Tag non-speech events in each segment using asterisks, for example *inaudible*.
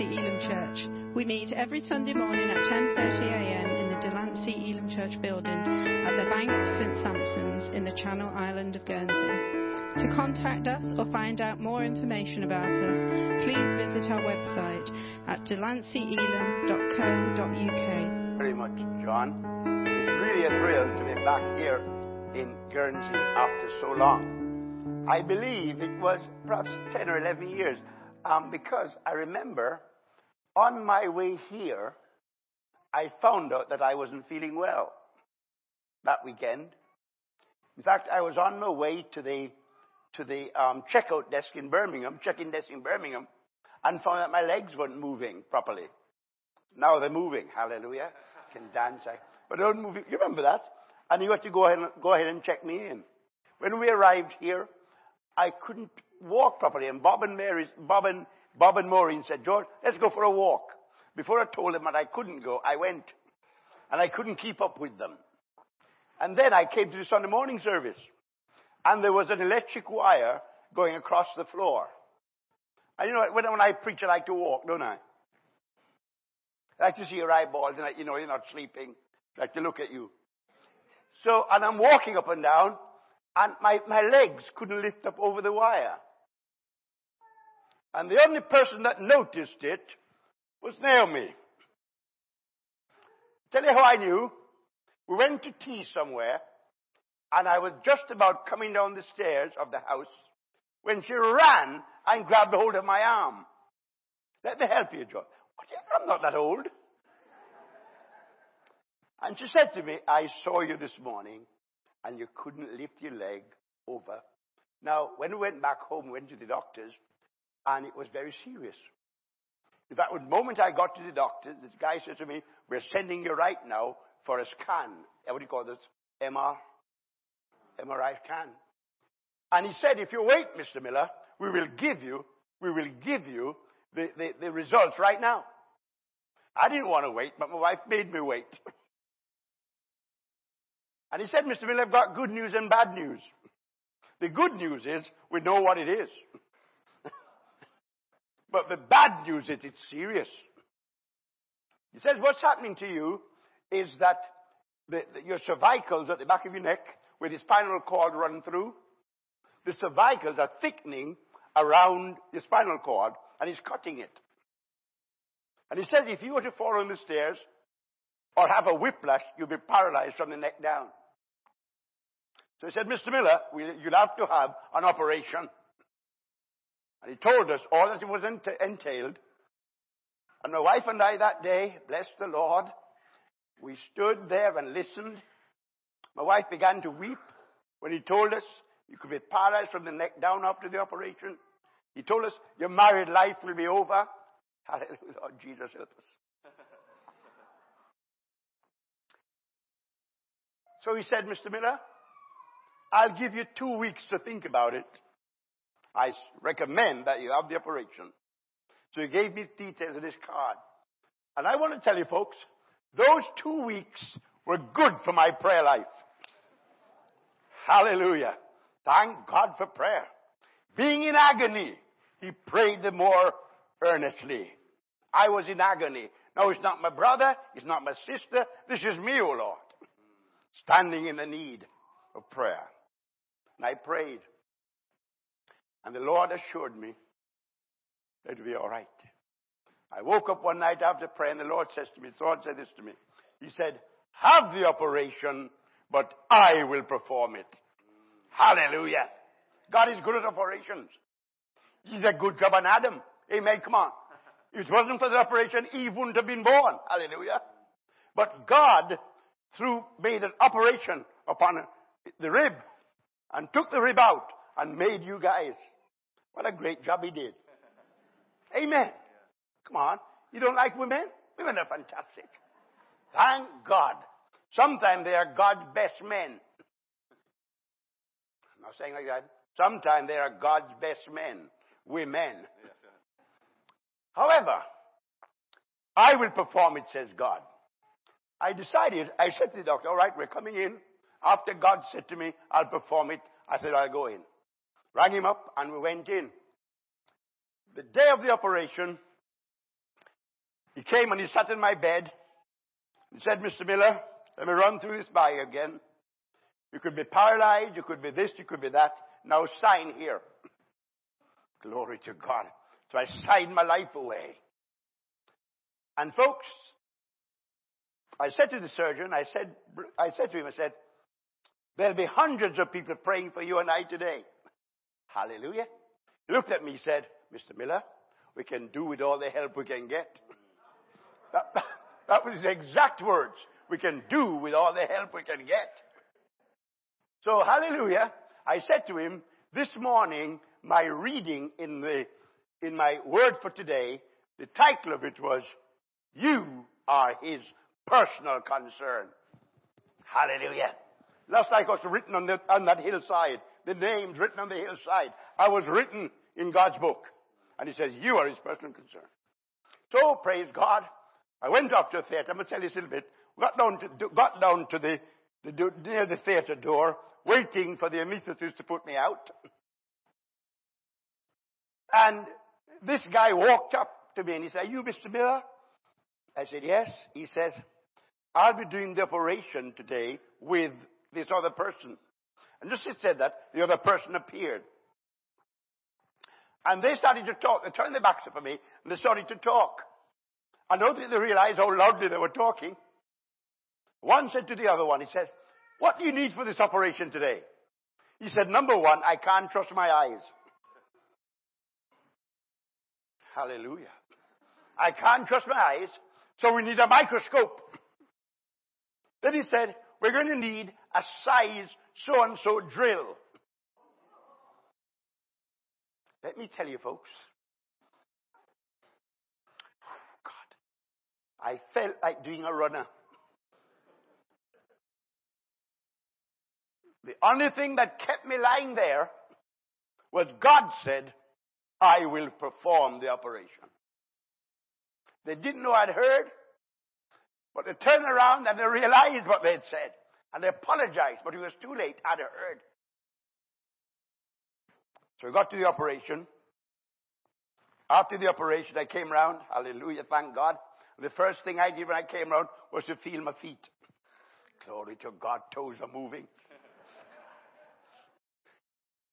Delancey Elim Church. We meet every Sunday morning at 10.30am in the Delancey Elim Church building at the Bank St Sampson's in the Channel Island of Guernsey. To contact us or find out more information about us, please visit our website at delanceyelim.co.uk. Very much, John. It's really a thrill to be back here in Guernsey after so long. I believe it was perhaps 10 or 11 years um, because I remember on my way here, I found out that I wasn't feeling well that weekend. In fact, I was on my way to the to the um, checkout desk in Birmingham, check-in desk in Birmingham, and found that my legs weren't moving properly. Now they're moving. Hallelujah! Can dance, I, but don't move. You remember that? And you had to go ahead and go ahead and check me in. When we arrived here, I couldn't walk properly. And Bob and Mary, Bob and, Bob and Maureen said, George, let's go for a walk. Before I told them that I couldn't go, I went. And I couldn't keep up with them. And then I came to the Sunday morning service. And there was an electric wire going across the floor. And you know, when, when I preach, I like to walk, don't I? I like to see your eyeballs and, you know, you're not sleeping. I like to look at you. So, and I'm walking up and down, and my, my legs couldn't lift up over the wire. And the only person that noticed it was Naomi. Tell you how I knew? We went to tea somewhere, and I was just about coming down the stairs of the house when she ran and grabbed hold of my arm. Let me help you, John. I'm not that old. And she said to me, I saw you this morning and you couldn't lift your leg over. Now, when we went back home, we went to the doctors, and it was very serious. In fact, the moment I got to the doctor, the guy said to me, we're sending you right now for a scan. Uh, what do you call this? MR? MRI scan. And he said, if you wait, Mr. Miller, we will give you, we will give you the, the, the results right now. I didn't want to wait, but my wife made me wait. *laughs* And he said, Mr. Miller, I've got good news and bad news. The good news is we know what it is. But the bad news is it's serious. He says, what's happening to you is that the, the, your cervicals at the back of your neck, with the spinal cord run through, the cervicals are thickening around the spinal cord, and he's cutting it. And he says if you were to fall on the stairs or have a whiplash, you'd be paralyzed from the neck down. So he said, Mr. Miller, you'll have to have an operation. And he told us all that it was entailed. And my wife and I that day, bless the Lord, we stood there and listened. My wife began to weep when he told us you could be paralyzed from the neck down after the operation. He told us your married life will be over. *laughs* Hallelujah. Lord Jesus help us. so he said, Mr. Miller, I'll give you two weeks to think about it. I recommend that you have the operation. So he gave me details of this card. And I want to tell you folks, those two weeks were good for my prayer life. Hallelujah. Thank God for prayer. Being in agony, he prayed the more earnestly. I was in agony. No, it's not my brother. It's not my sister. This is me, O oh Lord. Standing in the need of prayer. And I prayed. And the Lord assured me that it'd be all right. I woke up one night after praying, the Lord says to me, the Lord said this to me. He said, have the operation, but I will perform it. Hallelujah. God is good at operations. He did a good job on Adam. Amen. Come on. If it wasn't for the operation, Eve wouldn't have been born. Hallelujah. But God, through, made an operation upon the rib and took the rib out and made you guys. What a great job he did. Amen. Come on. You don't like women? Women are fantastic. Thank God. Sometimes they are God's best men. I'm not saying like that. Sometimes they are God's best men. Women. However, I will perform it, says God. I decided, I said to the doctor, all right, we're coming in. After God said to me, I'll perform it, I said, I'll go in. Rang him up and we went in. The day of the operation, He came and he sat in my bed. He said, Mr. Miller, let me run through this by you again. You could be paralyzed, you could be this, you could be that. Now sign here. *laughs* Glory to God. So I signed my life away. And folks, I said to the surgeon, I said, I said to him, I said, there'll be hundreds of people praying for you and I today. Hallelujah. He looked at me, said, Mr. Miller, we can do with all the help we can get. That, that was the exact words. We can do with all the help we can get. So, hallelujah. I said to him, this morning, my reading in the, in my word for today, the title of it was, You are His personal concern. Hallelujah. Last night was written on, the, on that hillside. The names written on the hillside. I was written in God's book. And he says, you are his personal concern. So, praise God. I went off to the theater. I'm going to tell you a little bit. Got down to, got down to the, the, near the theater door, waiting for the anesthetist to put me out. And this guy walked up to me and he said, you Mr. Miller? I said, yes. He says, I'll be doing the operation today with this other person. And just as he said that, the other person appeared. And they started to talk. They turned their backs up at me and they started to talk. I don't think they realized how loudly they were talking. One said to the other one, he said, what do you need for this operation today? He said, number one, I can't trust my eyes. Hallelujah. I can't trust my eyes, so we need a microscope. Then he said, we're going to need a size so and so drill. Let me tell you, folks. God, I felt like doing a runner. The only thing that kept me lying there was God said, I will perform the operation. They didn't know I'd heard, but they turned around and they realized what they'd said. And they apologized, but it was too late. I'd heard. So we got to the operation. After the operation, I came round. Hallelujah, thank God. The first thing I did when I came round was to feel my feet. Glory to God, toes are moving.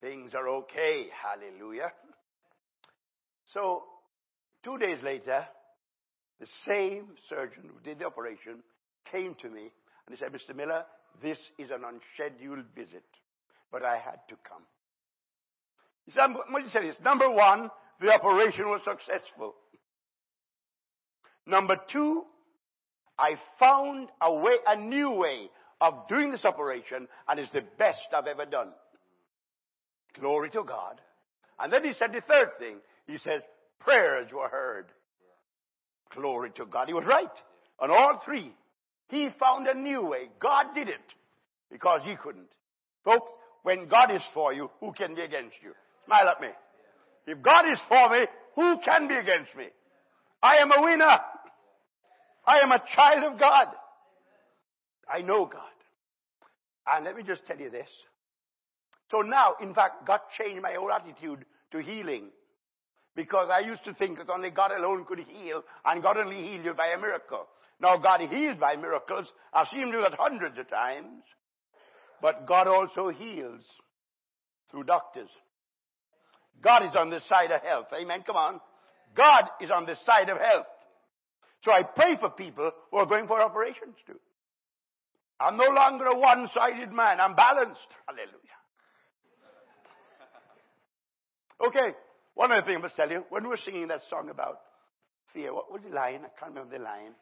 Things are okay. Hallelujah. So, two days later, the same surgeon who did the operation came to me and he said, Mr. Miller, this is an unscheduled visit, but I had to come. He said, what he said is, number one, the operation was successful. Number two, I found a way, a new way of doing this operation, and it's the best I've ever done. Glory to God. And then he said the third thing. He says, prayers were heard. Glory to God. He was right. On all three. He found a new way. God did it because he couldn't. Folks, when God is for you, who can be against you? Smile at me. If God is for me, who can be against me? I am a winner. I am a child of God. I know God. And let me just tell you this. So now, in fact, God changed my whole attitude to healing. Because I used to think that only God alone could heal, and God only healed you by a miracle. Now God heals by miracles. I've seen him do that hundreds of times. But God also heals through doctors. God is on the side of health. Amen. Come on. God is on the side of health. So I pray for people who are going for operations too. I'm no longer a one-sided man. I'm balanced. Hallelujah. Okay. One other thing I must tell you. When we were singing that song about fear, what was the line? I can't remember the line.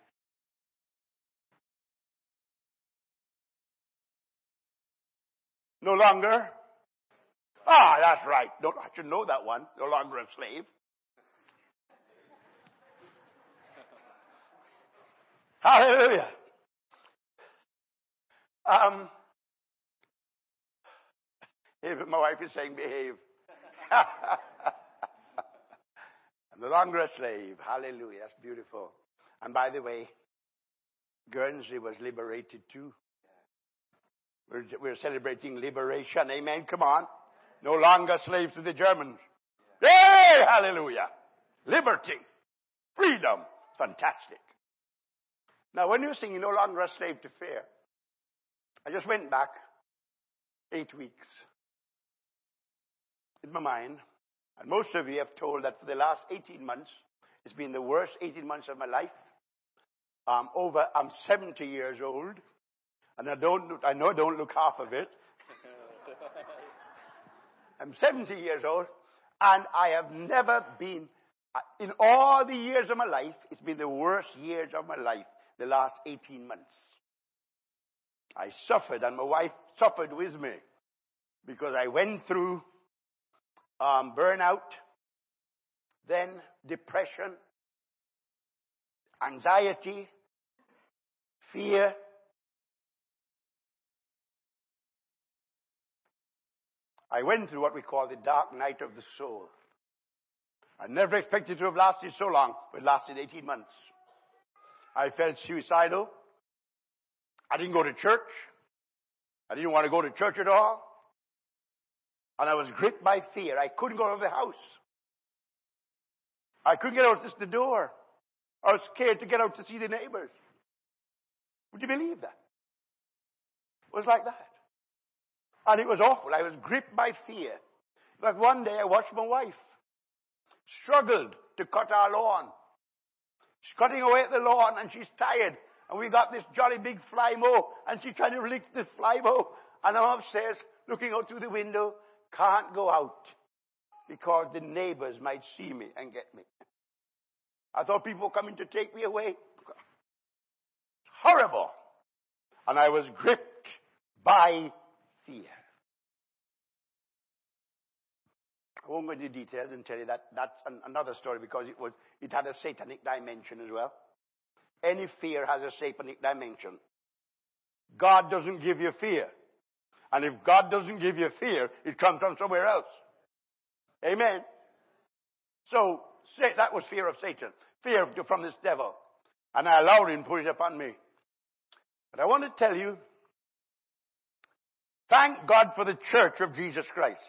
No longer. Ah, that's right. Don't, I should know that one. No longer a slave. Hallelujah. Um, if my wife is saying behave. *laughs* I'm no longer a slave. Hallelujah. That's beautiful. And by the way, Guernsey was liberated too. We're, we're celebrating liberation. Amen. Come on. No longer slaves to the Germans. Hey, hallelujah. Liberty. Freedom. fantastic. Now, when you're singing No Longer a Slave to Fear, I just went back eight weeks in my mind, and most of you have told that for the last 18 months, it's been the worst 18 months of my life. I'm over, I'm 70 years old, and I don't, I know I don't look half of it. *laughs* I'm 70 years old, and I have never been, uh, in all the years of my life, it's been the worst years of my life, the last 18 months. I suffered, and my wife suffered with me, because I went through um, burnout, then depression, anxiety, fear, I went through what we call the dark night of the soul. I never expected to have lasted so long, but it lasted 18 months. I felt suicidal. I didn't go to church. I didn't want to go to church at all. And I was gripped by fear. I couldn't go out of the house. I couldn't get out just the door. I was scared to get out to see the neighbors. Would you believe that? It was like that. And it was awful. I was gripped by fear. But one day I watched my wife struggled to cut our lawn. She's cutting away at the lawn and she's tired. And we got this jolly big Flymo and she's trying to lick the Flymo. And I'm upstairs looking out through the window. Can't go out because the neighbors might see me and get me. I thought people were coming to take me away. Horrible. And I was gripped by fear. I won't go into details and tell you that that's an, another story because it was it had a satanic dimension as well. Any fear has a satanic dimension. God doesn't give you fear. And if God doesn't give you fear, it comes from somewhere else. Amen. So, that was fear of Satan. Fear from this devil. And I allowed him to put it upon me. But I want to tell you Thank God for the church of Jesus Christ.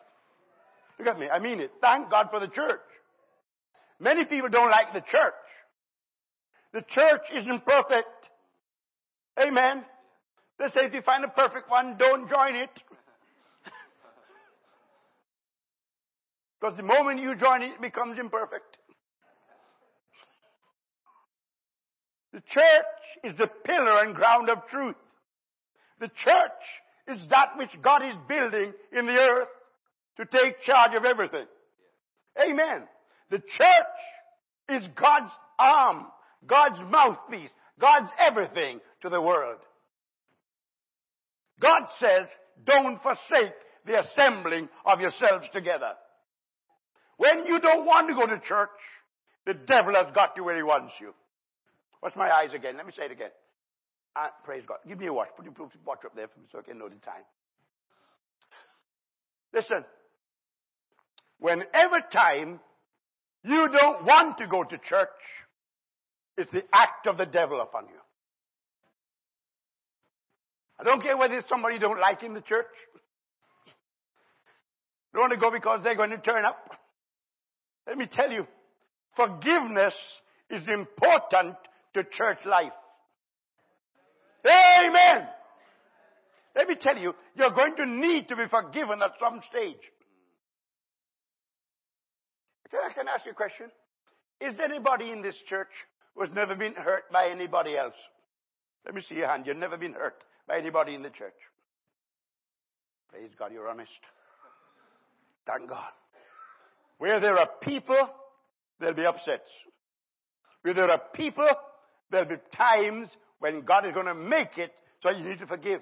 Look at me. I mean it. Thank God for the church. Many people don't like the church. The church isn't perfect. Amen. They say if you find a perfect one, don't join it. *laughs* Because the moment you join it, it becomes imperfect. The church is the pillar and ground of truth. The church is that which God is building in the earth to take charge of everything. Amen. The church is God's arm, God's mouthpiece, God's everything to the world. God says, don't forsake the assembling of yourselves together. When you don't want to go to church, the devil has got you where he wants you. Watch my eyes again. Let me say it again. Uh, praise God. Give me a watch. Put your watch up there for me so I can know the time. Listen. Whenever time you don't want to go to church, it's the act of the devil upon you. I don't care whether it's somebody you don't like in the church. Don't want to go because they're going to turn up. Let me tell you, forgiveness is important to church life. Amen. Let me tell you, you're going to need to be forgiven at some stage. Can I, can ask you a question? Is there anybody in this church who has never been hurt by anybody else? Let me see your hand. You've never been hurt by anybody in the church. Praise God, you're honest. Thank God. Where there are people, there'll be upsets. Where there are people, there'll be times when God is going to make it, so you need to forgive.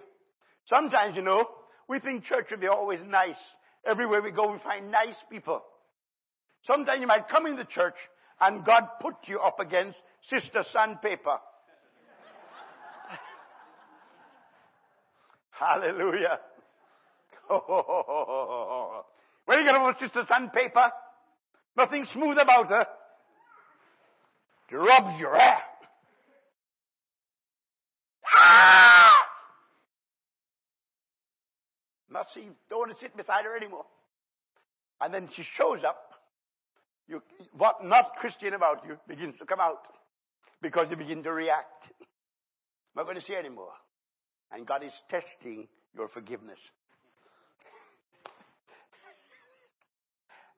Sometimes, you know, we think church will be always nice. Everywhere we go, we find nice people. Sometimes you might come in the church and God put you up against Sister Sandpaper. *laughs* Hallelujah. *laughs* when you get over Sister Sandpaper, nothing smooth about her. It rubs your hair. Ah! Not see, don't want to sit beside her anymore. And then she shows up. You, what not Christian about you begins to come out. Because you begin to react. I'm not going to say anymore. And God is testing your forgiveness.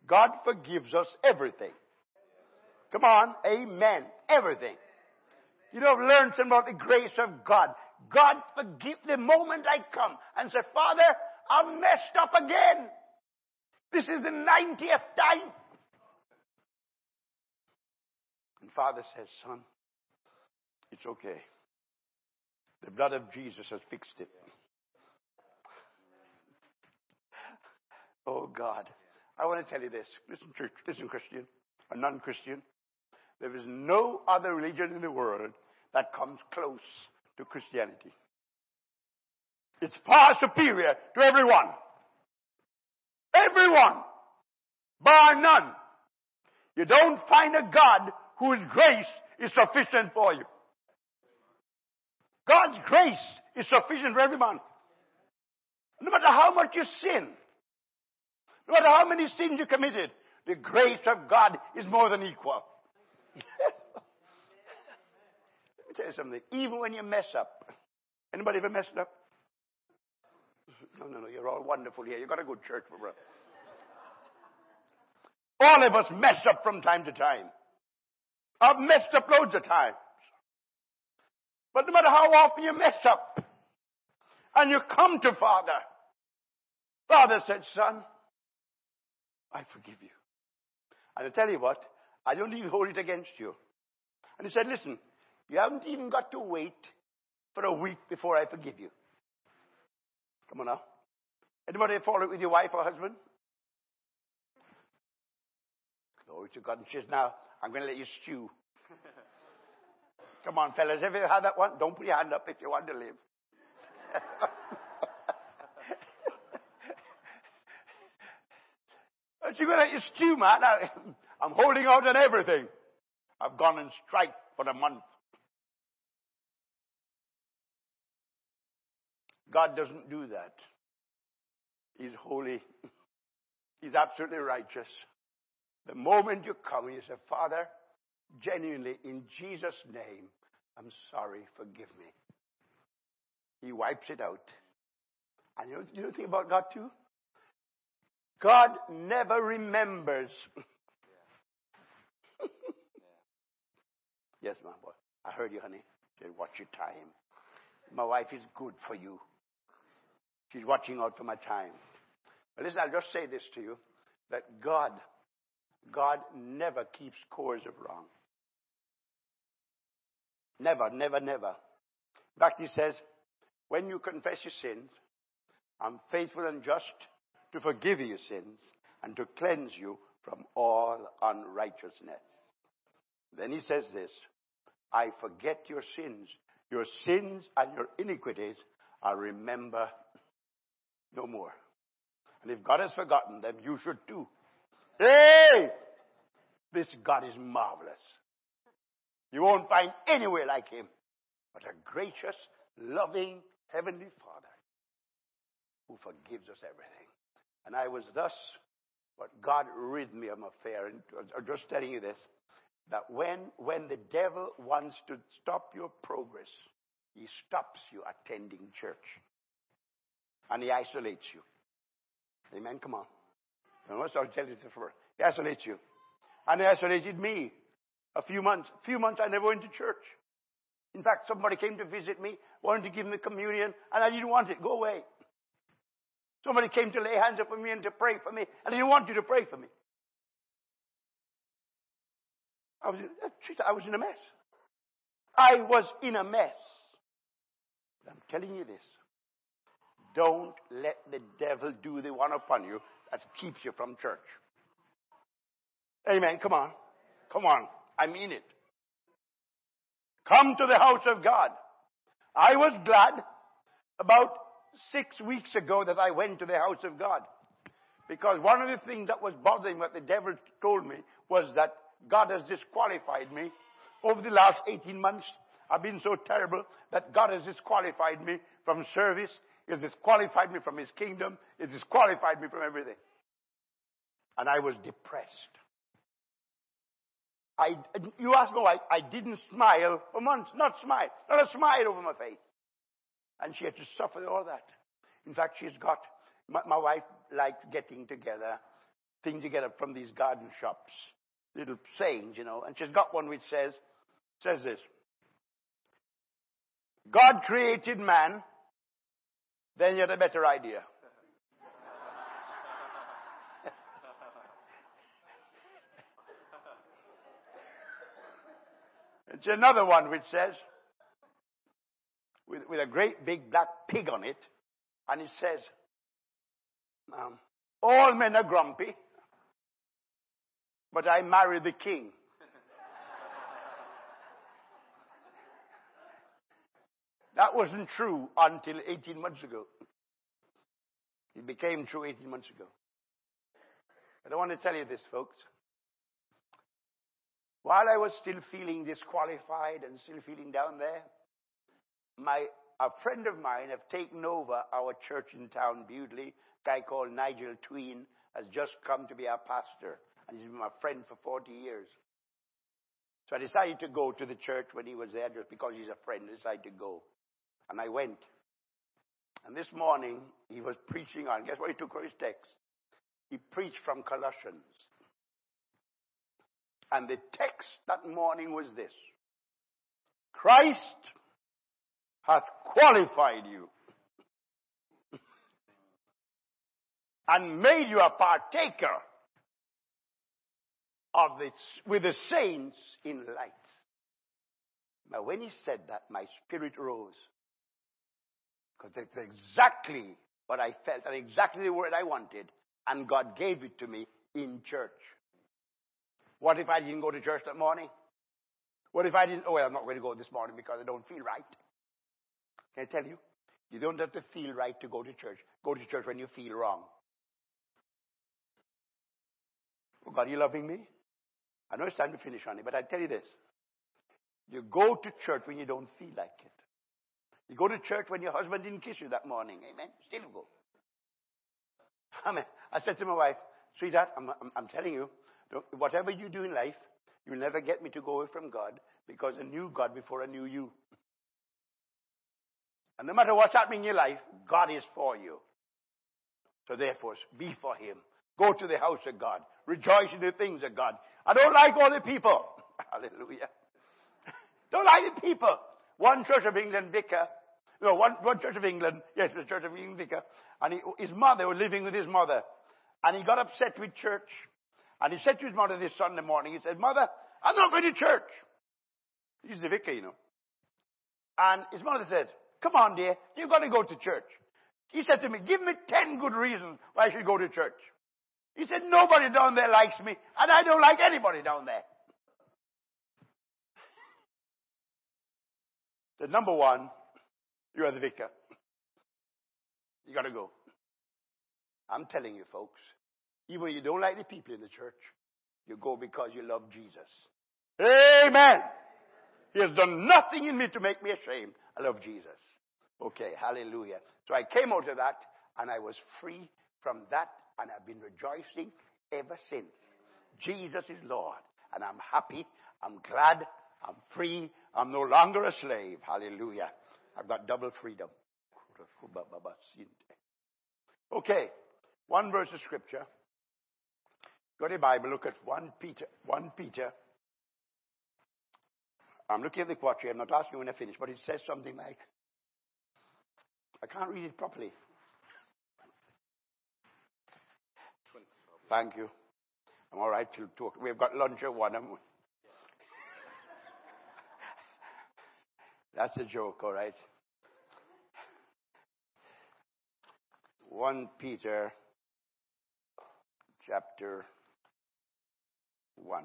God forgives us everything. Come on. Amen. Everything. You know, I've learned something about the grace of God. God forgive the moment I come and say, Father, I'm messed up again. This is the 90th time. And Father says, Son, it's okay. The blood of Jesus has fixed it. Oh God. I want to tell you this. Listen, church, listen, Christian, a non-Christian. There is no other religion in the world that comes close to Christianity. It's far superior to everyone. Everyone. Bar none. You don't find a God whose grace is sufficient for you. God's grace is sufficient for everyone. No matter how much you sin, no matter how many sins you committed, the grace of God is more than equal. *laughs* Tell you something. Even when you mess up, anybody ever messed up? No, no, no. You're all wonderful here. You've got a good church, brother. All of us mess up from time to time. I've messed up loads of times. But no matter how often you mess up, and you come to Father, Father said, Son, I forgive you. And I tell you what, I don't even hold it against you. And he said, listen, you haven't even got to wait for a week before I forgive you. Come on now. Anybody follow it with your wife or husband? Glory to God. And she says, now, I'm going to let you stew. *laughs* Come on, fellas. Have you had that one? Don't put your hand up if you want to live. You're going to let you stew, man. I'm holding out on everything. I've gone and strike for a month. God doesn't do that. He's holy. *laughs* He's absolutely righteous. The moment you come, you say, Father, genuinely, in Jesus' name, I'm sorry, forgive me. He wipes it out. And you know, you know the thing about God too? God never remembers. *laughs* yes, my boy. I heard you, honey. Said, watch your time. My wife is good for you. She's watching out for my time. But listen, I'll just say this to you, that God, God never keeps scores of wrong. Never, never, never. In fact, he says, when you confess your sins, I'm faithful and just to forgive your sins and to cleanse you from all unrighteousness. Then he says this, I forget your sins. Your sins and your iniquities I remember no more. And if God has forgotten them, you should too. Hey! This God is marvelous. You won't find anywhere like him, but a gracious, loving, heavenly Father who forgives us everything. And I was thus, but God rid me of my fear. And I'm just telling you this, that when, when the devil wants to stop your progress, he stops you attending church. And he isolates you. Amen. Come on. I must tell you this. He isolates you. And he isolated me. A few months. A few months I never went to church. In fact, somebody came to visit me, wanted to give me communion, and I didn't want it. Go away. Somebody came to lay hands upon me and to pray for me, and I didn't want you to pray for me. I was, I was in a mess. I was in a mess. I'm telling you this. Don't let the devil do the one upon you that keeps you from church. Amen. Come on. Come on. I mean it. Come to the house of God. I was glad about six weeks ago that I went to the house of God. Because one of the things that was bothering what the devil told me was that God has disqualified me. Over the last 18 months, I've been so terrible that God has disqualified me from service. Has disqualified me from His kingdom. Has disqualified me from everything. And I was depressed. I, you ask me why, I didn't smile for months. Not smile. Not a smile over my face. And she had to suffer all that. In fact, she's got, my, my wife likes getting together, things together from these garden shops, little sayings, you know, and she's got one which says, says this. God created man, then you had a better idea. *laughs* it's another one which says, with, with a great big black pig on it, and it says, um, all men are grumpy, but I marry the king. That wasn't true until 18 months ago. It became true 18 months ago. But I want to tell you this, folks. While I was still feeling disqualified and still feeling down there, my, a friend of mine have taken over our church in town, Bewdley, a guy called Nigel Tween, has just come to be our pastor, and he's been my friend for 40 years. So I decided to go to the church when he was there, just because he's a friend, I decided to go. And I went. And this morning, he was preaching on, guess what he took for his text? He preached from Colossians. And the text that morning was this. Christ hath qualified you *laughs* and made you a partaker of this with the saints in light. Now, when he said that, my spirit rose. Because that's exactly what I felt and exactly the word I wanted. And God gave it to me in church. What if I didn't go to church that morning? What if I didn't? Oh, well, I'm not going to go this morning because I don't feel right. Can I tell you? You don't have to feel right to go to church. Go to church when you feel wrong. Oh God, are you loving me? I know it's time to finish, honey, but I tell you this. You go to church when you don't feel like it. You go to church when your husband didn't kiss you that morning. Amen. Still go. Amen. I said to my wife, sweetheart, I'm, I'm, I'm telling you, whatever you do in life, you'll never get me to go away from God because I knew God before I knew you. And no matter what's happening in your life, God is for you. So therefore, be for Him. Go to the house of God. Rejoice in the things of God. I don't like all the people. *laughs* Hallelujah. *laughs* don't like the people. One Church of England vicar, no, one, one Church of England, yes, the Church of England vicar, and he, his mother was living with his mother. And he got upset with church. And he said to his mother this Sunday morning, he said, Mother, I'm not going to church. He's the vicar, you know. And his mother said, Come on, dear, you've got to go to church. He said to me, Give me ten good reasons why I should go to church. He said, Nobody down there likes me, and I don't like anybody down there. *laughs* The number one, you are the vicar. You got to go. I'm telling you, folks, even you don't like the people in the church, you go because you love Jesus. Amen. He has done nothing in me to make me ashamed. I love Jesus. Okay, hallelujah. So I came out of that and I was free from that and I've been rejoicing ever since. Jesus is Lord and I'm happy. I'm glad. I'm free. I'm no longer a slave. Hallelujah. I've got double freedom. Okay. One verse of scripture. Go to the Bible. Look at 1 Peter. 1 Peter. I'm looking at the quote I'm not asking when I finish, but it says something like, I can't read it properly. Thank you. I'm all right till two. We've got lunch at one, haven't we? That's a joke, all right. 1 Peter chapter 1.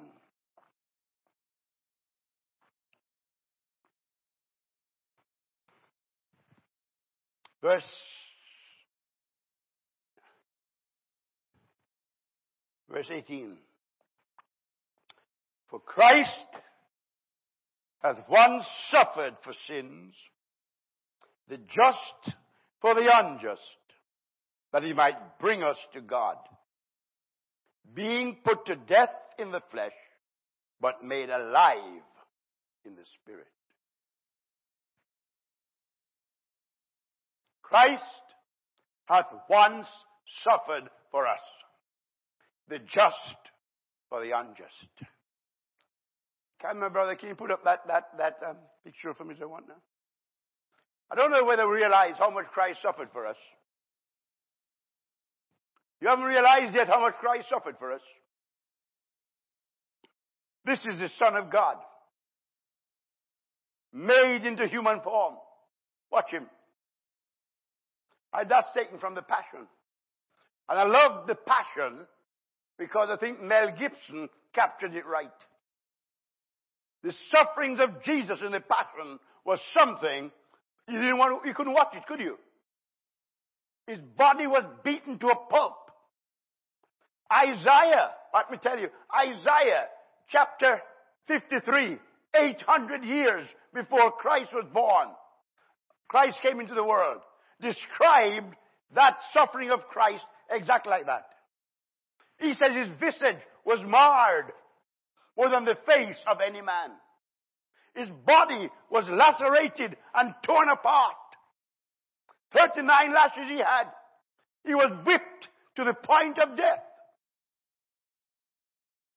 Verse verse 18. For Christ hath once suffered for sins, the just for the unjust, that he might bring us to God, being put to death in the flesh, but made alive in the Spirit. Christ hath once suffered for us, the just for the unjust. Can my brother, can you put up that, that, that um, picture for me as I want now? I don't know whether we realize how much Christ suffered for us. You haven't realized yet how much Christ suffered for us. This is the Son of God. Made into human form. Watch him. I, that's taken from the Passion. And I love the Passion because I think Mel Gibson captured it right. The sufferings of Jesus in the Passion was something you didn't want to, you couldn't watch it, could you? His body was beaten to a pulp. Isaiah, let me tell you, Isaiah chapter 53, 800 years before Christ was born, Christ came into the world, described that suffering of Christ exactly like that. He says his visage was marred more than the face of any man. His body was lacerated and torn apart. 39 lashes he had. He was whipped to the point of death.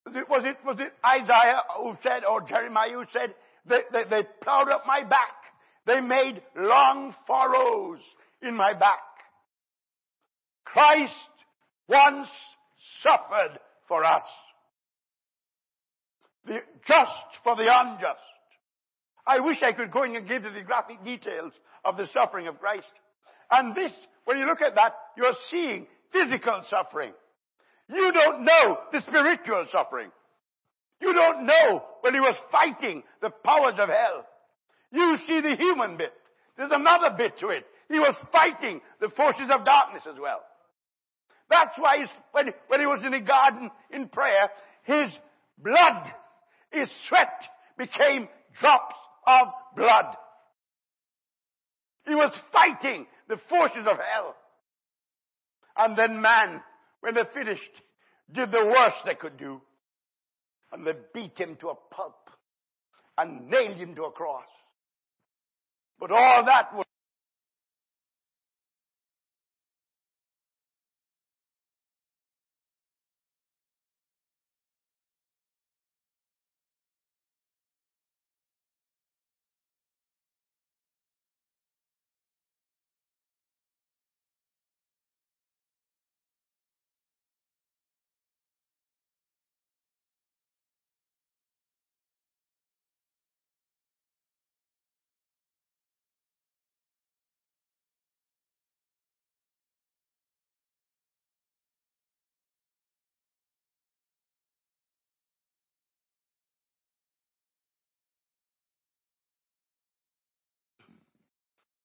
Was it, was it, was it Isaiah who said, or Jeremiah who said, they, they, they plowed up my back. They made long furrows in my back. Christ once suffered for us. The just for the unjust. I wish I could go in and give you the graphic details of the suffering of Christ. And this, when you look at that, you're seeing physical suffering. You don't know the spiritual suffering. You don't know when he was fighting the powers of hell. You see the human bit. There's another bit to it. He was fighting the forces of darkness as well. That's why when, when he was in the garden in prayer, his blood, his sweat became drops of blood. He was fighting the forces of hell. And then man, when they finished, did the worst they could do. And they beat him to a pulp and nailed him to a cross. But all that was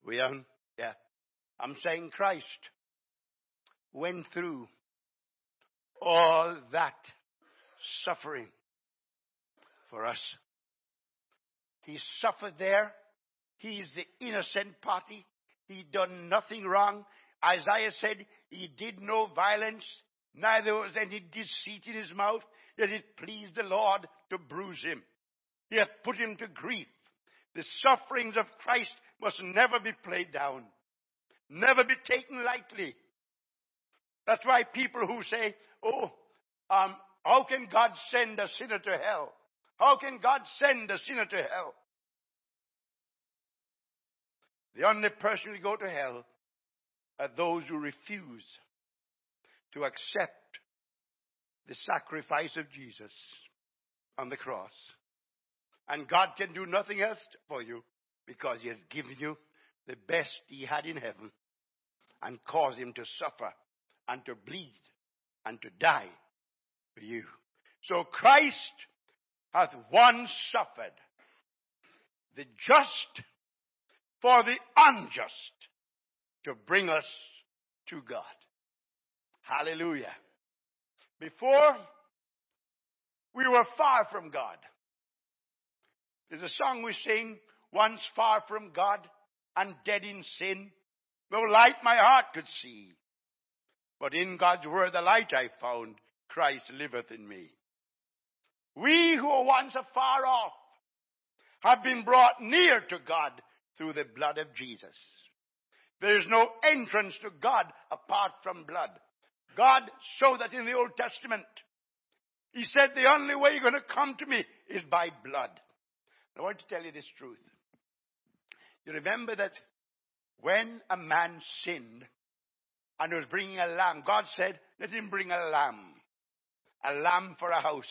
We own, yeah. I'm saying Christ went through all that suffering for us. He suffered there. He's the innocent party. He done nothing wrong. Isaiah said he did no violence, neither was any deceit in his mouth, yet it pleased the Lord to bruise him. He hath put him to grief. The sufferings of Christ must never be played down, never be taken lightly. That's why people who say, oh, um, how can God send a sinner to hell? How can God send a sinner to hell? The only person who go to hell are those who refuse to accept the sacrifice of Jesus on the cross. And God can do nothing else for you because He has given you the best He had in heaven and caused Him to suffer and to bleed and to die for you. So Christ hath once suffered the just for the unjust to bring us to God. Hallelujah. Before we were far from God. There's a song we sing, once far from God and dead in sin. No light my heart could see. But in God's word the light I found, Christ liveth in me. We who were once afar off have been brought near to God through the blood of Jesus. There is no entrance to God apart from blood. God showed that in the Old Testament. He said the only way you're going to come to me is by blood. I want to tell you this truth. You remember that when a man sinned and was bringing a lamb, God said, let him bring a lamb. A lamb for a house.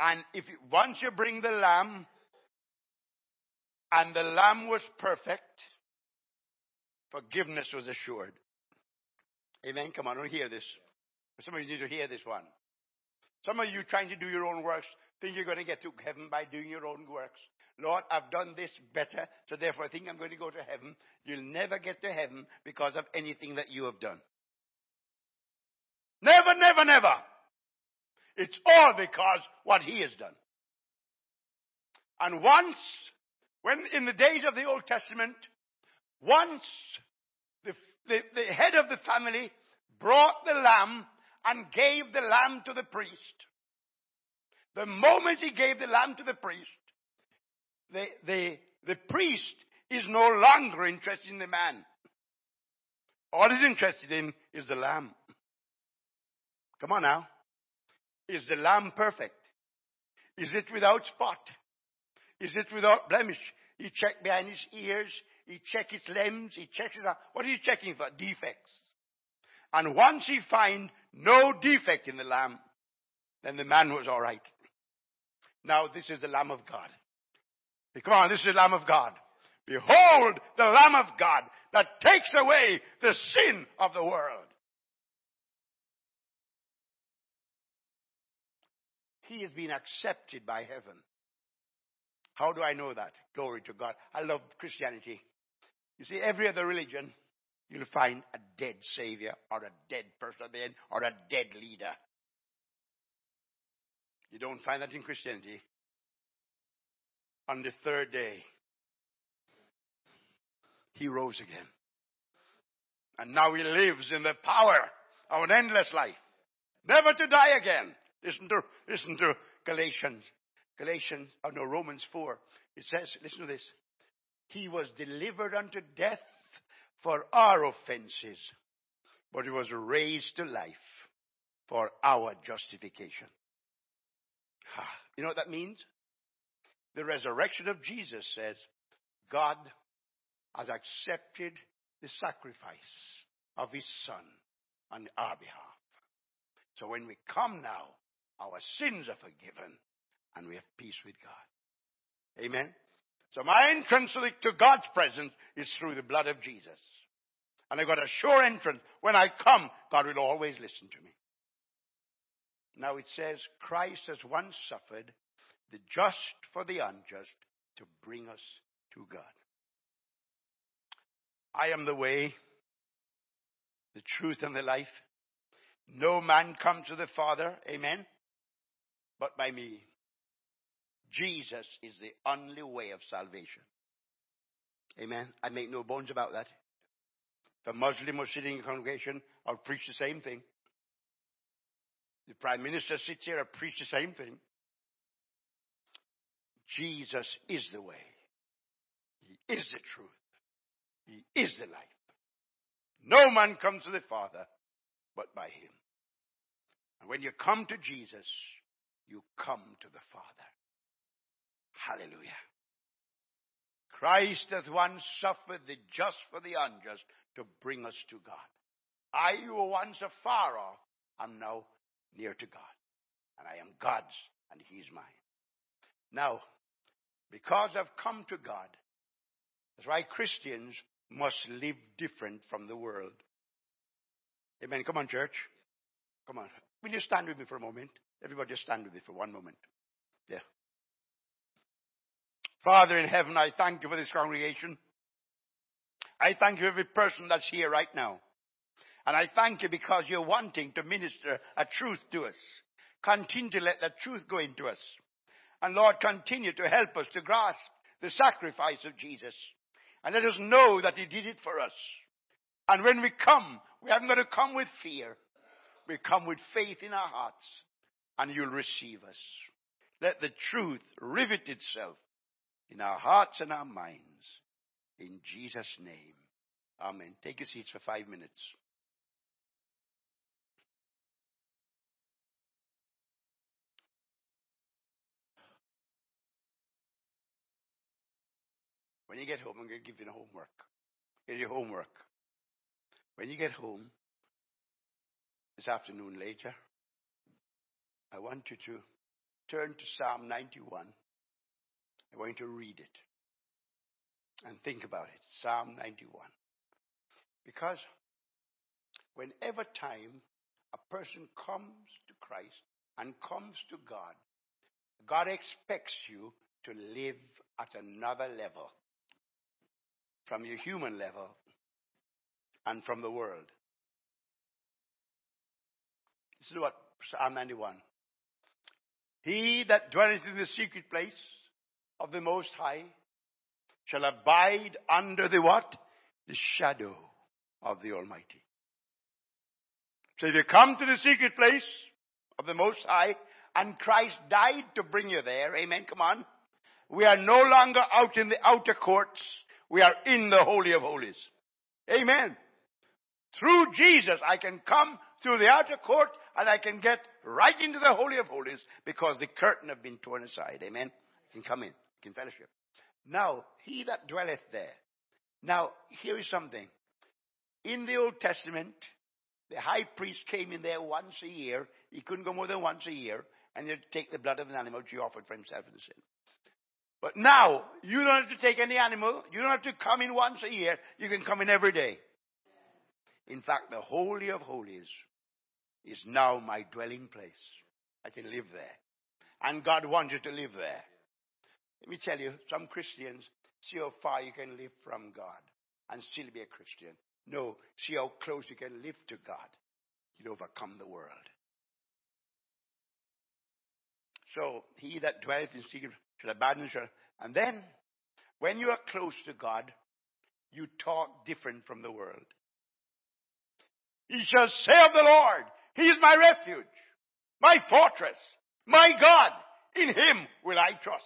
And if once you bring the lamb, and the lamb was perfect, forgiveness was assured. Amen. Come on, don't hear this. Some of you need to hear this one. Some of you trying to do your own works think you're going to get to heaven by doing your own works. Lord, I've done this better, so therefore I think I'm going to go to heaven. You'll never get to heaven because of anything that you have done. Never, never, never. It's all because what he has done. And once, when in the days of the Old Testament, once the, the, the head of the family brought the lamb and gave the lamb to the priest, the moment he gave the lamb to the priest, the, the, the priest is no longer interested in the man. All he's interested in is the lamb. Come on now. Is the lamb perfect? Is it without spot? Is it without blemish? He checked behind his ears. He checked its limbs. He checked his. What are you checking for? Defects. And once he find no defect in the lamb, then the man was all right. Now this is the Lamb of God. Come on, this is the Lamb of God. Behold the Lamb of God that takes away the sin of the world. He has been accepted by heaven. How do I know that? Glory to God. I love Christianity. You see, every other religion, you'll find a dead Savior or a dead person at the end or a dead leader. You don't find that in Christianity. On the third day, he rose again. And now he lives in the power of an endless life. Never to die again. Listen to, listen to Galatians. Galatians, oh no, Romans 4. It says, listen to this. He was delivered unto death for our offenses, but he was raised to life for our justification. You know what that means? The resurrection of Jesus says God has accepted the sacrifice of his son on our behalf. So when we come now, our sins are forgiven and we have peace with God. Amen. So my entrance to God's presence is through the blood of Jesus. And I've got a sure entrance. When I come, God will always listen to me. Now it says, Christ has once suffered the just for the unjust to bring us to God. I am the way, the truth, and the life. No man comes to the Father, amen, but by me. Jesus is the only way of salvation. Amen. I make no bones about that. If a Muslim was sitting in a congregation, I'll preach the same thing. The Prime Minister sits here, and preach the same thing. Jesus is the way. He is the truth. He is the life. No man comes to the Father but by him. And when you come to Jesus, you come to the Father. Hallelujah. Christ hath once suffered the just for the unjust to bring us to God. I, who were once afar off, am now near to God. And I am God's, and He is mine. Now, because I've come to God, that's why Christians must live different from the world. Amen. Come on, church. Come on. Will you stand with me for a moment? Everybody just stand with me for one moment. Yeah. Father in heaven, I thank you for this congregation. I thank you for every person that's here right now. And I thank you because you're wanting to minister a truth to us. Continue to let that truth go into us. And Lord, continue to help us to grasp the sacrifice of Jesus. And let us know that He did it for us. And when we come, we haven't got to come with fear. We come with faith in our hearts. and you'll receive us. Let the truth rivet itself in our hearts and our minds. In Jesus' name. Amen. Take your seats for five minutes. When you get home, I'm going to give you homework. Your homework. When you get home this afternoon later, I want you to turn to Psalm 91. I want you to read it and think about it. Psalm 91. Because whenever time a person comes to Christ and comes to God, God expects you to live at another level from your human level and from the world. This is what Psalm 91. He that dwelleth in the secret place of the Most High shall abide under the what? The shadow of the Almighty. So if you come to the secret place of the Most High and Christ died to bring you there, amen, come on. We are no longer out in the outer courts. We are in the Holy of Holies. Amen. Through Jesus, I can come through the outer court and I can get right into the Holy of Holies because the curtain have been torn aside. Amen. You can come in. You can fellowship. Now, he that dwelleth there. Now, here is something. In the Old Testament, the high priest came in there once a year. He couldn't go more than once a year. And he'd take the blood of an animal which he offered for himself in the sin. But now, you don't have to take any animal. You don't have to come in once a year. You can come in every day. In fact, the Holy of Holies is now my dwelling place. I can live there. And God wants you to live there. Let me tell you, some Christians see how far you can live from God and still be a Christian. No, see how close you can live to God. You'll overcome the world. So, he that dwelleth in secret abide in shall. And then, when you are close to God, you talk different from the world. He shall say of the Lord, He is my refuge, my fortress, my God. In Him will I trust.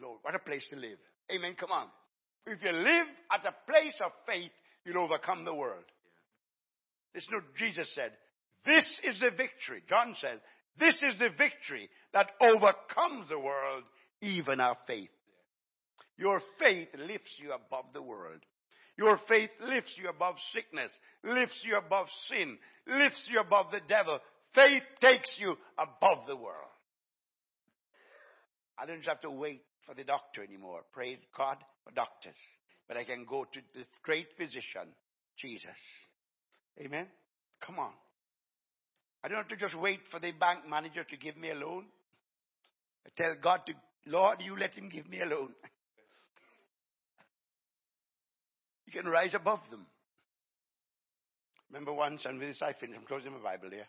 Lord, what a place to live. Amen. Come on. If you live at a place of faith, you'll overcome the world. Listen to what Jesus said. This is the victory. John says, this is the victory that overcomes the world, even our faith. Your faith lifts you above the world. Your faith lifts you above sickness, lifts you above sin, lifts you above the devil. Faith takes you above the world. I don't have to wait for the doctor anymore. Praise God for doctors. But I can go to the great physician, Jesus. Amen? Come on. I don't have to just wait for the bank manager to give me a loan. I tell God to, Lord, you let him give me a loan. *laughs* you can rise above them. Remember once, and with this I finish. I'm closing my Bible here.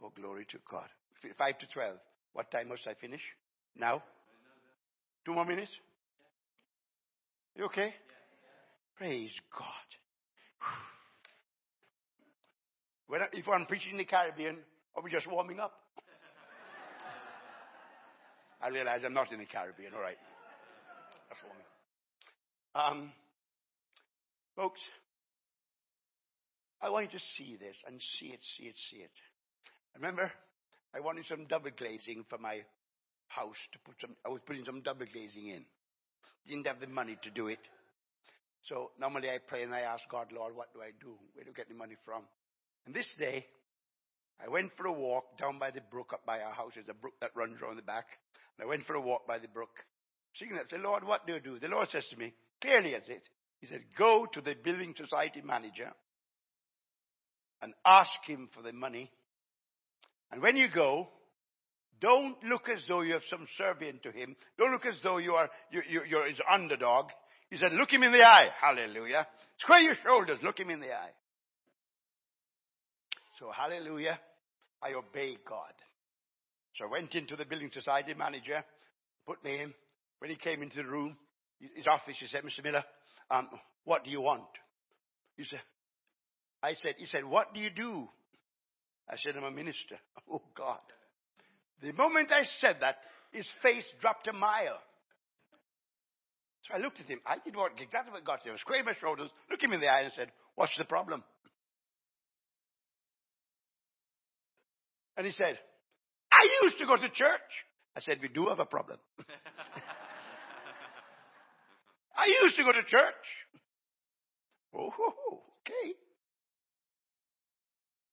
Oh, glory to God. 5 to 12. What time must I finish? Now? Two more minutes? You okay? Praise God. I, if I'm preaching in the Caribbean, we just warming up? I realize I'm not in the Caribbean, all right. That's warming. Um, folks, I want you to see this and see it, see it, see it. Remember, I wanted some double glazing for my house to put some, I was putting some double glazing in. Didn't have the money to do it. So normally I pray and I ask God, Lord, what do I do? Where do I get the money from? And this day, I went for a walk down by the brook up by our house. There's a brook that runs around the back. And I went for a walk by the brook. Singing that, say, Lord, what do you do? The Lord says to me, clearly as it, He said, go to the building society manager and ask him for the money. And when you go, don't look as though you have some serving to him. Don't look as though you are you, you, you're his underdog. He said, look him in the eye. Hallelujah. Square your shoulders. Look him in the eye. So, hallelujah, I obey God. So I went into the building society manager, put me in. When he came into the room, his office, he said, Mr. Miller, um, what do you want? He said, I said, he said, what do you do? I said, I'm a minister. *laughs* Oh God. The moment I said that, his face dropped a mile. So I looked at him. I did what exactly what got him. I squared my shoulders, looked him in the eye, and said, What's the problem? And he said, I used to go to church. I said, We do have a problem. *laughs* I used to go to church. Oh, okay.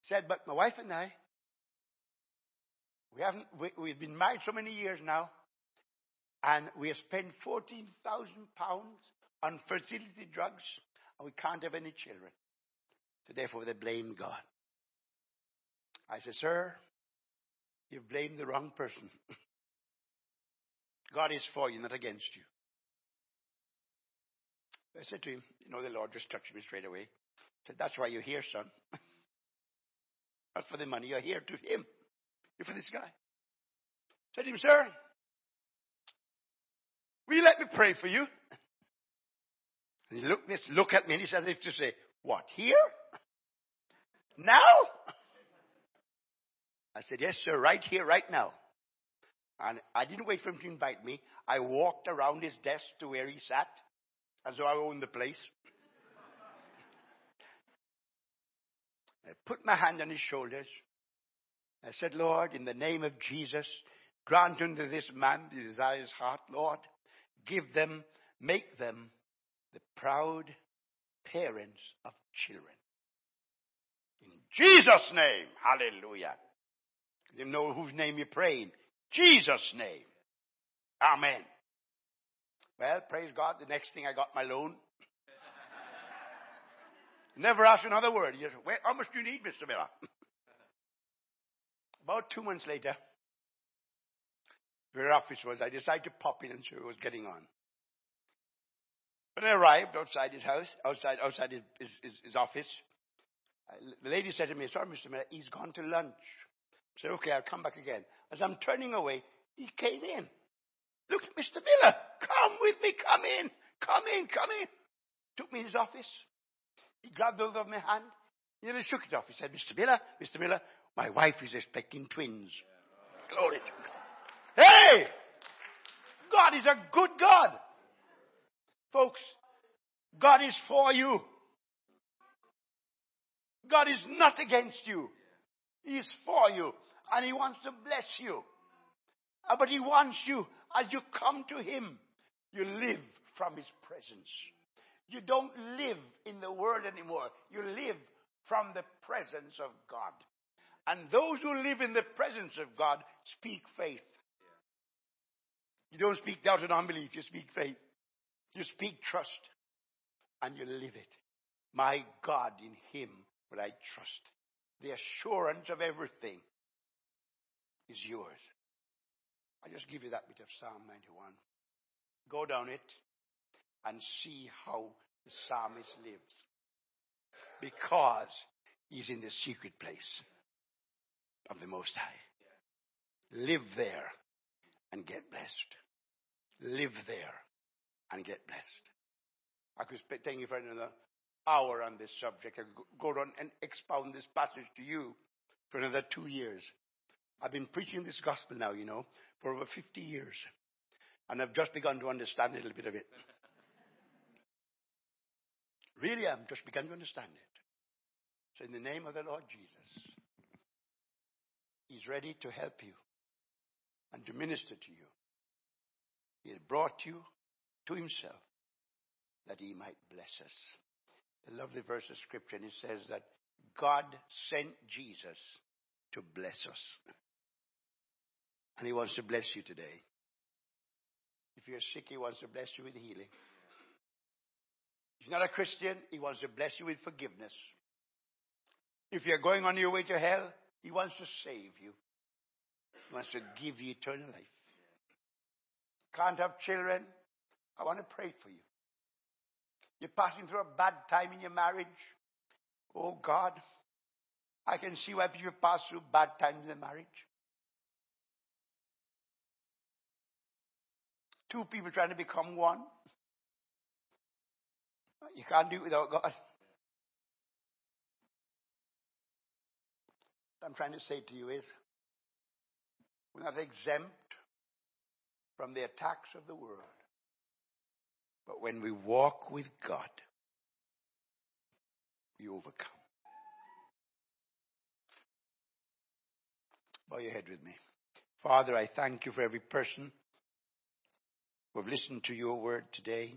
He said, But my wife and I, we haven't, we, we've been married so many years now, and we have spent 14,000 pounds on fertility drugs, and we can't have any children. So therefore they blame God. I said, Sir, you've blamed the wrong person. God is for you, not against you. I said to him, You know, the Lord just touched me straight away. I said, That's why you're here, son. *laughs* not for the money. You're here to him. You're for this guy. I said to him, Sir, will you let me pray for you? And he looked, look at me and he said, as if to say, What, here? Now? I said, Yes, sir, right here, right now. And I didn't wait for him to invite me. I walked around his desk to where he sat, as though I owned the place. *laughs* I put my hand on his shoulders. I said, Lord, in the name of Jesus, grant unto this man the desire of heart, Lord. Give them, make them the proud parents of children. In Jesus' name, hallelujah. You know whose name you're praying. Jesus' name. Amen. Well, praise God. The next thing I got my loan. *laughs* Never asked another word. He said, how much do you need, Mr. Miller? *laughs* About two months later, where office was, I decided to pop in and see what was getting on. When I arrived outside his house, outside, outside his, his, his office, the lady said to me, sorry, Mr. Miller, he's gone to lunch. Said, okay, I'll come back again. As I'm turning away, he came in. Look, Mr. Miller, come with me, come in, come in, come in. Took me in his office. He grabbed hold of my hand. He nearly shook it off. He said, Mr. Miller, Mr. Miller, my wife is expecting twins. Glory to God. Hey! God is a good God. Folks, God is for you. God is not against you. He is for you. And He wants to bless you. Uh, but He wants you, as you come to Him, you live from His presence. You don't live in the world anymore. You live from the presence of God. And those who live in the presence of God speak faith. You don't speak doubt and unbelief, you speak faith. You speak trust. And you live it. My God, in Him will I trust. The assurance of everything is yours. I just give you that bit of Psalm 91. Go down it and see how the psalmist lives. Because he's in the secret place of the Most High. Live there and get blessed. Live there and get blessed. I could thank you for another hour on this subject. I go on and expound this passage to you for another two years. I've been preaching this gospel now, you know, for over 50 years. And I've just begun to understand a little bit of it. Really, I've just begun to understand it. So, in the name of the Lord Jesus, He's ready to help you and to minister to you. He has brought you to Himself that He might bless us. The lovely verse of Scripture, and it says that God sent Jesus to bless us. And He wants to bless you today. If you're sick, He wants to bless you with healing. If you're not a Christian, He wants to bless you with forgiveness. If you're going on your way to hell, He wants to save you. He wants to give you eternal life. Can't have children? I want to pray for you. You're passing through a bad time in your marriage. Oh God, I can see why people pass through bad times in their marriage. Two people trying to become one. You can't do it without God. What I'm trying to say to you is we're not exempt from the attacks of the world. But when we walk with God, we overcome. Bow your head with me. Father, I thank you for every person who have listened to your word today.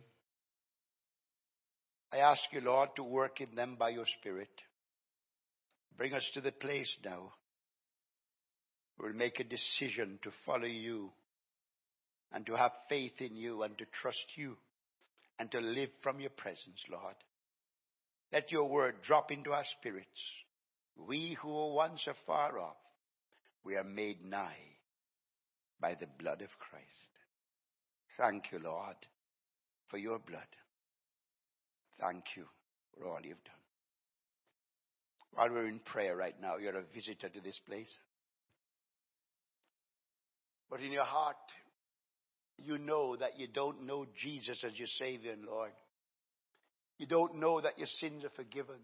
I ask you, Lord, to work in them by your Spirit. Bring us to the place now where we'll make a decision to follow you and to have faith in you and to trust you and to live from your presence, Lord. Let your word drop into our spirits. We who were once afar off, we are made nigh by the blood of Christ. Thank you, Lord, for your blood. Thank you for all you've done. While we're in prayer right now, you're a visitor to this place. But in your heart, you know that you don't know Jesus as your Savior and Lord. You don't know that your sins are forgiven.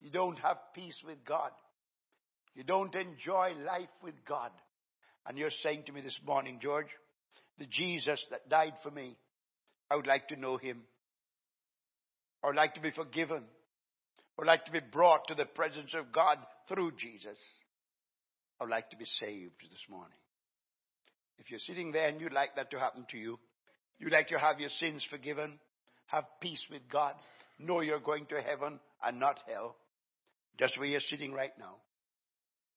You don't have peace with God. You don't enjoy life with God. And you're saying to me this morning, George, the Jesus that died for me, I would like to know him. I would like to be forgiven. I would like to be brought to the presence of God through Jesus. I would like to be saved this morning. If you're sitting there and you'd like that to happen to you, you'd like to have your sins forgiven, have peace with God, know you're going to heaven and not hell, just where you're sitting right now.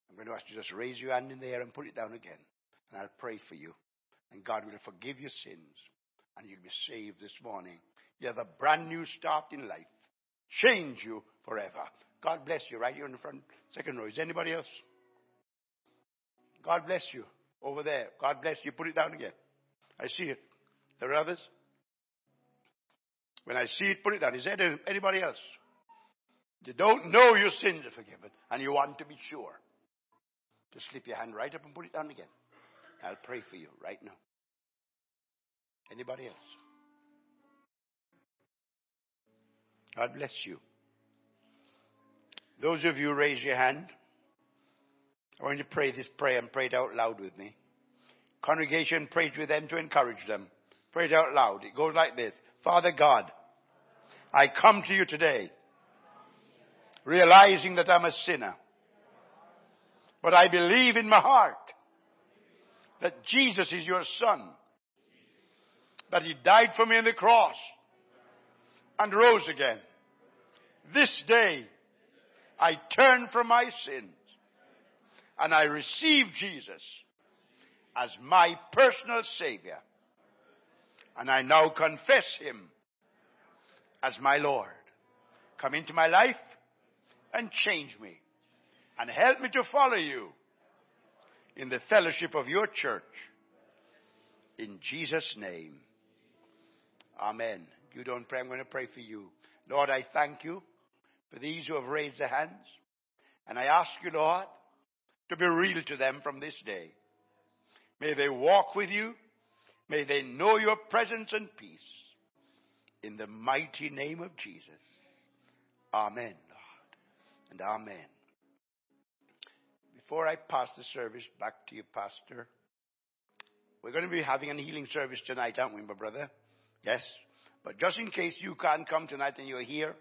I'm going to ask you to just raise your hand in the air and put it down again. And I'll pray for you. And God will forgive your sins. And you'll be saved this morning. You have a brand new start in life. Change you forever. God bless you right here in the front, second row. Is anybody else? God bless you. Over there. God bless you. Put it down again. I see it. There are others? When I see it, put it down. Is there anybody else? You don't know your sins are forgiven and you want to be sure. Just slip your hand right up and put it down again. I'll pray for you right now. Anybody else? God bless you. Those of you raise your hand. I want you to pray this prayer and pray it out loud with me. Congregation, pray with them to encourage them. Pray it out loud. It goes like this. Father God, I come to you today realizing that I'm a sinner. But I believe in my heart that Jesus is your son. That he died for me on the cross and rose again. This day I turn from my sins and I receive Jesus as my personal Savior. And I now confess Him as my Lord. Come into my life and change me and help me to follow you in the fellowship of your church. In Jesus' name. Amen. You don't pray, I'm going to pray for you. Lord, I thank you for these who have raised their hands. And I ask you, Lord, to be real to them from this day. May they walk with you. May they know your presence and peace. In the mighty name of Jesus. Amen, Lord. And amen. Before I pass the service back to you, Pastor, we're going to be having a healing service tonight, aren't we, my brother? Yes. But just in case you can't come tonight and you're here,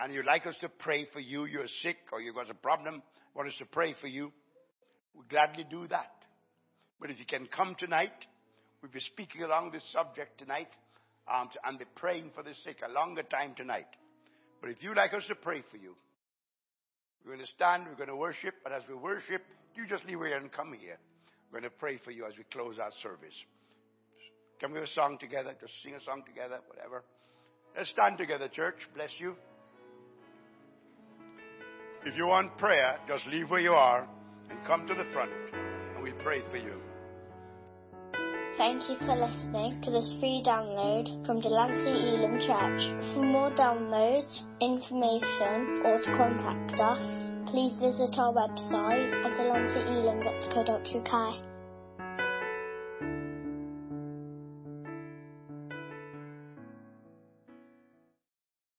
and you'd like us to pray for you, you're sick or you've got a problem, want us to pray for you, we'll gladly do that. But if you can come tonight, we'll be speaking along this subject tonight um, and be praying for the sick a longer time tonight. But if you'd like us to pray for you, we're going to stand, we're going to worship, but as we worship, you just leave here and come here. We're going to pray for you as we close our service. Can we have a song together? Just sing a song together, whatever. Let's stand together, church. Bless you. If you want prayer, just leave where you are and come to the front, and we'll pray for you. Thank you for listening to this free download from Delancey Elim Church. For more downloads, information, or to contact us, please visit our website at delanceyelim.co.uk.